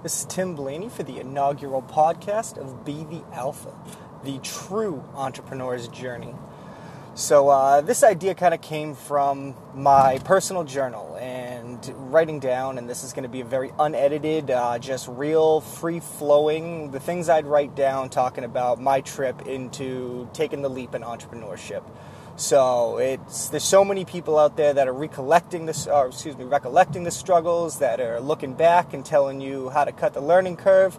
This is Tim Blaney for the inaugural podcast of Be the Alpha, the true entrepreneur's journey. So, uh, this idea kind of came from my personal journal and writing down, and this is going to be a very unedited, uh, just real, free flowing, the things I'd write down talking about my trip into taking the leap in entrepreneurship. So it's there's so many people out there that are recollecting this, or excuse me, recollecting the struggles, that are looking back and telling you how to cut the learning curve.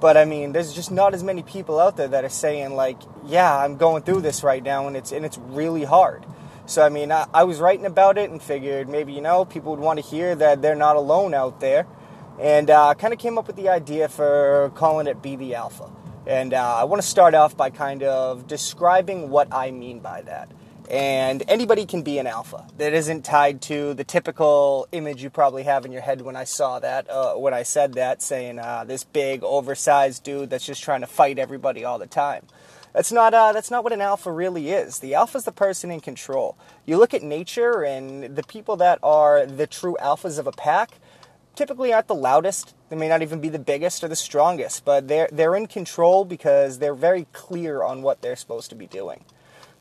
But I mean, there's just not as many people out there that are saying like, yeah, I'm going through this right now, and it's and it's really hard. So I mean, I, I was writing about it and figured maybe you know people would want to hear that they're not alone out there, and uh, kind of came up with the idea for calling it "Be the Alpha." And uh, I want to start off by kind of describing what I mean by that and anybody can be an alpha that isn't tied to the typical image you probably have in your head when I saw that, uh, when I said that, saying uh, this big, oversized dude that's just trying to fight everybody all the time. That's not, uh, that's not what an alpha really is. The alpha is the person in control. You look at nature, and the people that are the true alphas of a pack typically aren't the loudest. They may not even be the biggest or the strongest, but they're, they're in control because they're very clear on what they're supposed to be doing.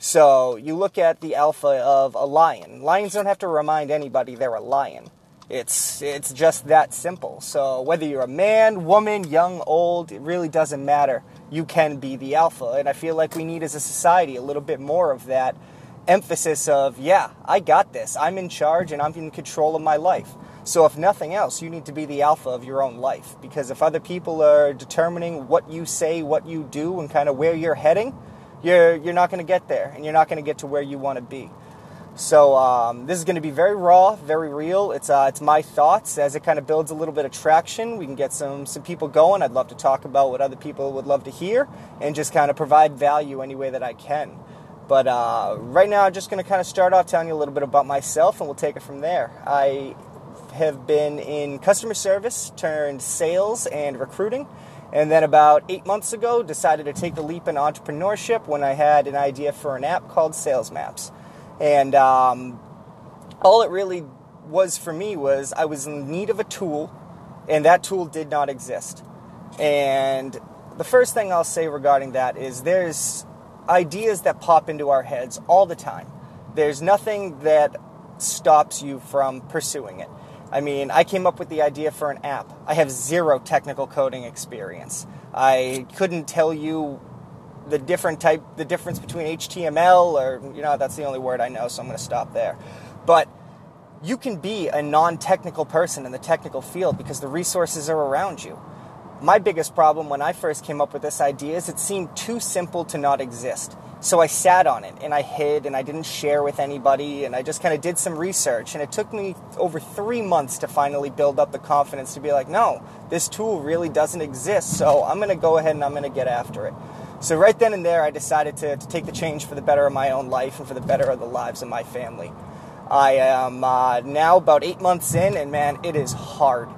So you look at the alpha of a lion. Lions don't have to remind anybody they're a lion. It's it's just that simple. So whether you're a man, woman, young, old, it really doesn't matter. You can be the alpha, and I feel like we need as a society a little bit more of that emphasis of, yeah, I got this. I'm in charge and I'm in control of my life. So if nothing else, you need to be the alpha of your own life because if other people are determining what you say, what you do and kind of where you're heading, you're you're not going to get there, and you're not going to get to where you want to be. So um, this is going to be very raw, very real. It's uh, it's my thoughts as it kind of builds a little bit of traction. We can get some some people going. I'd love to talk about what other people would love to hear, and just kind of provide value any way that I can. But uh, right now, I'm just going to kind of start off telling you a little bit about myself, and we'll take it from there. I have been in customer service turned sales and recruiting and then about eight months ago, decided to take the leap in entrepreneurship when I had an idea for an app called Sales Maps. And um, all it really was for me was I was in need of a tool, and that tool did not exist. And the first thing I'll say regarding that is there's ideas that pop into our heads all the time. There's nothing that stops you from pursuing it. I mean, I came up with the idea for an app. I have zero technical coding experience. I couldn't tell you the different type, the difference between HTML or you know that's the only word I know, so I'm going to stop there. But you can be a non-technical person in the technical field because the resources are around you. My biggest problem when I first came up with this idea is it seemed too simple to not exist. So I sat on it and I hid and I didn't share with anybody and I just kind of did some research. And it took me over three months to finally build up the confidence to be like, no, this tool really doesn't exist. So I'm going to go ahead and I'm going to get after it. So right then and there, I decided to, to take the change for the better of my own life and for the better of the lives of my family. I am uh, now about eight months in, and man, it is hard.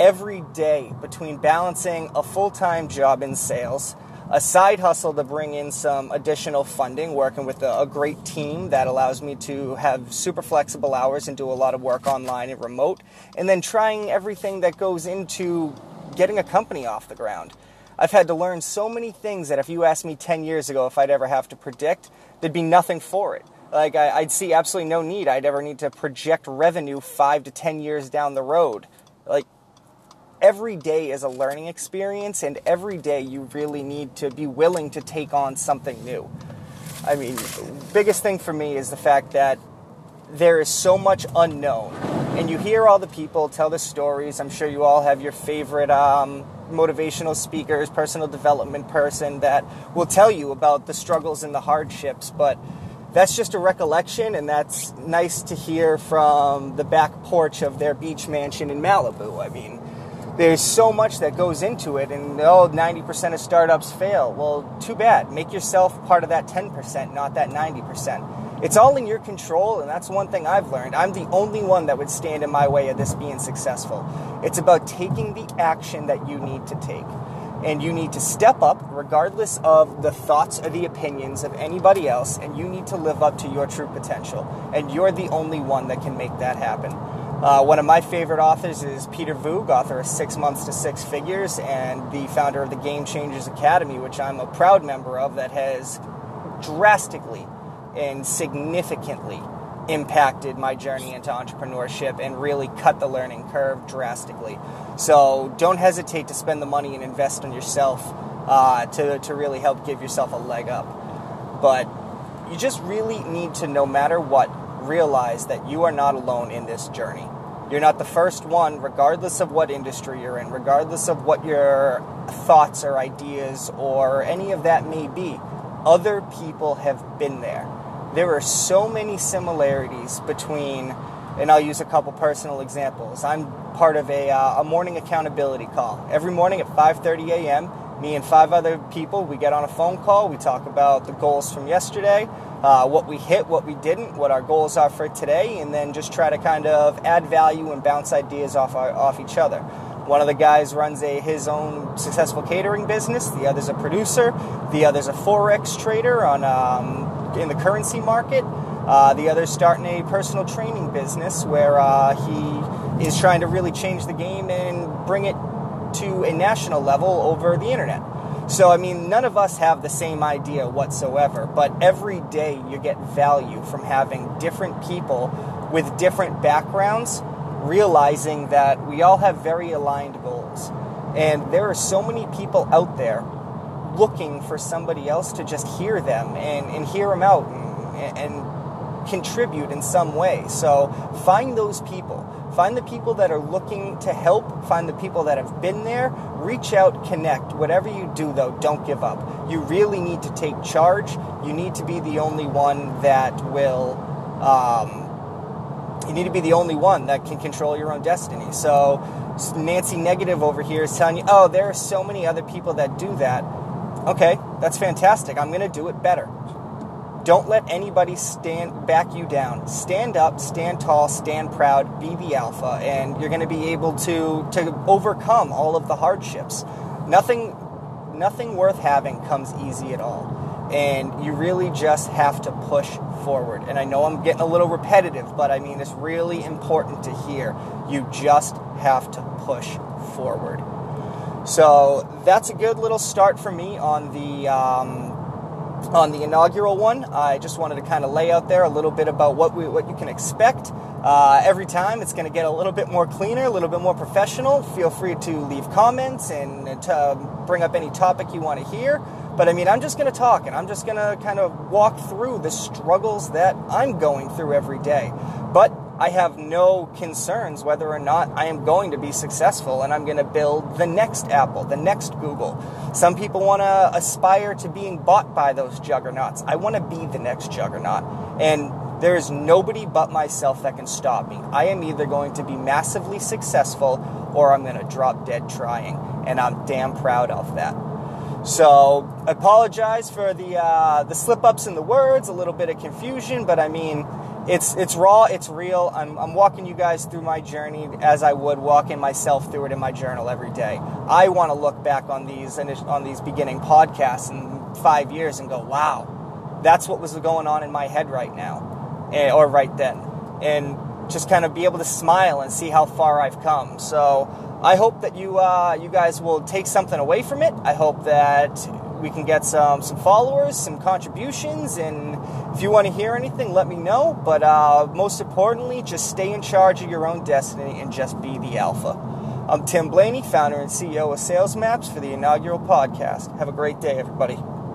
Every day between balancing a full time job in sales a side hustle to bring in some additional funding, working with a, a, great team that allows me to have super flexible hours and do a lot of work online and remote, and then trying everything that goes into getting a company off the ground. I've had to learn so many things that if you asked me 10 years ago if I'd ever have to predict, there'd be nothing for it. Like, I, would see absolutely no need. I'd ever need to project revenue five to 10 years down the road. Like, every day is a learning experience, and every day you really need to be willing to take on something new. I mean, biggest thing for me is the fact that there is so much unknown, and you hear all the people tell the stories. I'm sure you all have your favorite um, motivational speakers, personal development person that will tell you about the struggles and the hardships, but that's just a recollection, and that's nice to hear from the back porch of their beach mansion in Malibu. I mean, there's so much that goes into it and oh 90% of startups fail. Well too bad. Make yourself part of that 10% not that 90% it's all in your control and that's one thing i've learned. I'm the only one that would stand in my way of this being successful. It's about taking the action that you need to take. And you need to step up regardless of the thoughts or the opinions of anybody else and you need to live up to your true potential. And you're the only one that can make that happen Uh, one of my favorite authors is Peter Voogd, author of Six Months to Six Figures, and the founder of the Game Changers Academy, which I'm a proud member of, that has drastically and significantly impacted my journey into entrepreneurship and really cut the learning curve drastically. So don't hesitate to spend the money and invest in yourself uh, to, to really help give yourself a leg up. But you just really need to, no matter what, realize that you are not alone in this journey. You're not the first one, regardless of what industry you're in, regardless of what your thoughts or ideas or any of that may be. Other people have been there. There are so many similarities between, and I'll use a couple personal examples. I'm part of a, uh, a morning accountability call. Every morning at 5:30 a.m., me and five other people, we get on a phone call. We talk about the goals from yesterday, uh, what we hit, what we didn't, what our goals are for today, and then just try to kind of add value and bounce ideas off our, off each other. One of the guys runs a his own successful catering business. The other's a producer. The other's a forex trader on um, in the currency market. Uh, the other's starting a personal training business where uh, he is trying to really change the game and bring it to a national level over the internet. So, I mean, none of us have the same idea whatsoever, but every day you get value from having different people with different backgrounds, realizing that we all have very aligned goals. And there are so many people out there looking for somebody else to just hear them and, and hear them out and, and contribute in some way. So, find those people Find the people that are looking to help, find the people that have been there, reach out, connect. Whatever you do, though, don't give up. You really need to take charge. You need to be the only one that will. Um, you need to be the only one that can control your own destiny. So, Nancy Negative over here is telling you, oh, there are so many other people that do that. Okay, that's fantastic. I'm going to do it better. Don't let anybody stand back you down. Stand up, stand tall, stand proud, be the alpha, and you're going to be able to to overcome all of the hardships. Nothing nothing worth having comes easy at all. And you really just have to push forward. And I know I'm getting a little repetitive, but I mean it's really important to hear. You just have to push forward. So that's a good little start for me on the um, on the inaugural one. I just wanted to kind of lay out there a little bit about what we, what you can expect. Uh, every time it's going to get a little bit more cleaner, a little bit more professional. Feel free to leave comments and to bring up any topic you want to hear. But I mean, I'm just going to talk and I'm just going to kind of walk through the struggles that I'm going through every day. But I have no concerns whether or not I am going to be successful and I'm going to build the next Apple, the next Google. Some people want to aspire to being bought by those juggernauts. I want to be the next juggernaut. And there is nobody but myself that can stop me. I am either going to be massively successful or I'm going to drop dead trying. And I'm damn proud of that. So, I apologize for the uh, the slip ups in the words, a little bit of confusion, but I mean, it's it's raw, it's real. I'm, I'm walking you guys through my journey as I would walking myself through it in my journal every day. I want to look back on these on these beginning podcasts in five years and go, wow, that's what was going on in my head right now, eh, or right then, and just kind of be able to smile and see how far I've come. So I hope that you uh, you guys will take something away from it. I hope that we can get some some followers, some contributions, and if you want to hear anything, let me know. But uh, most importantly, just stay in charge of your own destiny and just be the alpha. I'm Tim Blaney, founder and CEO of Sales Maps for the inaugural podcast. Have a great day, everybody.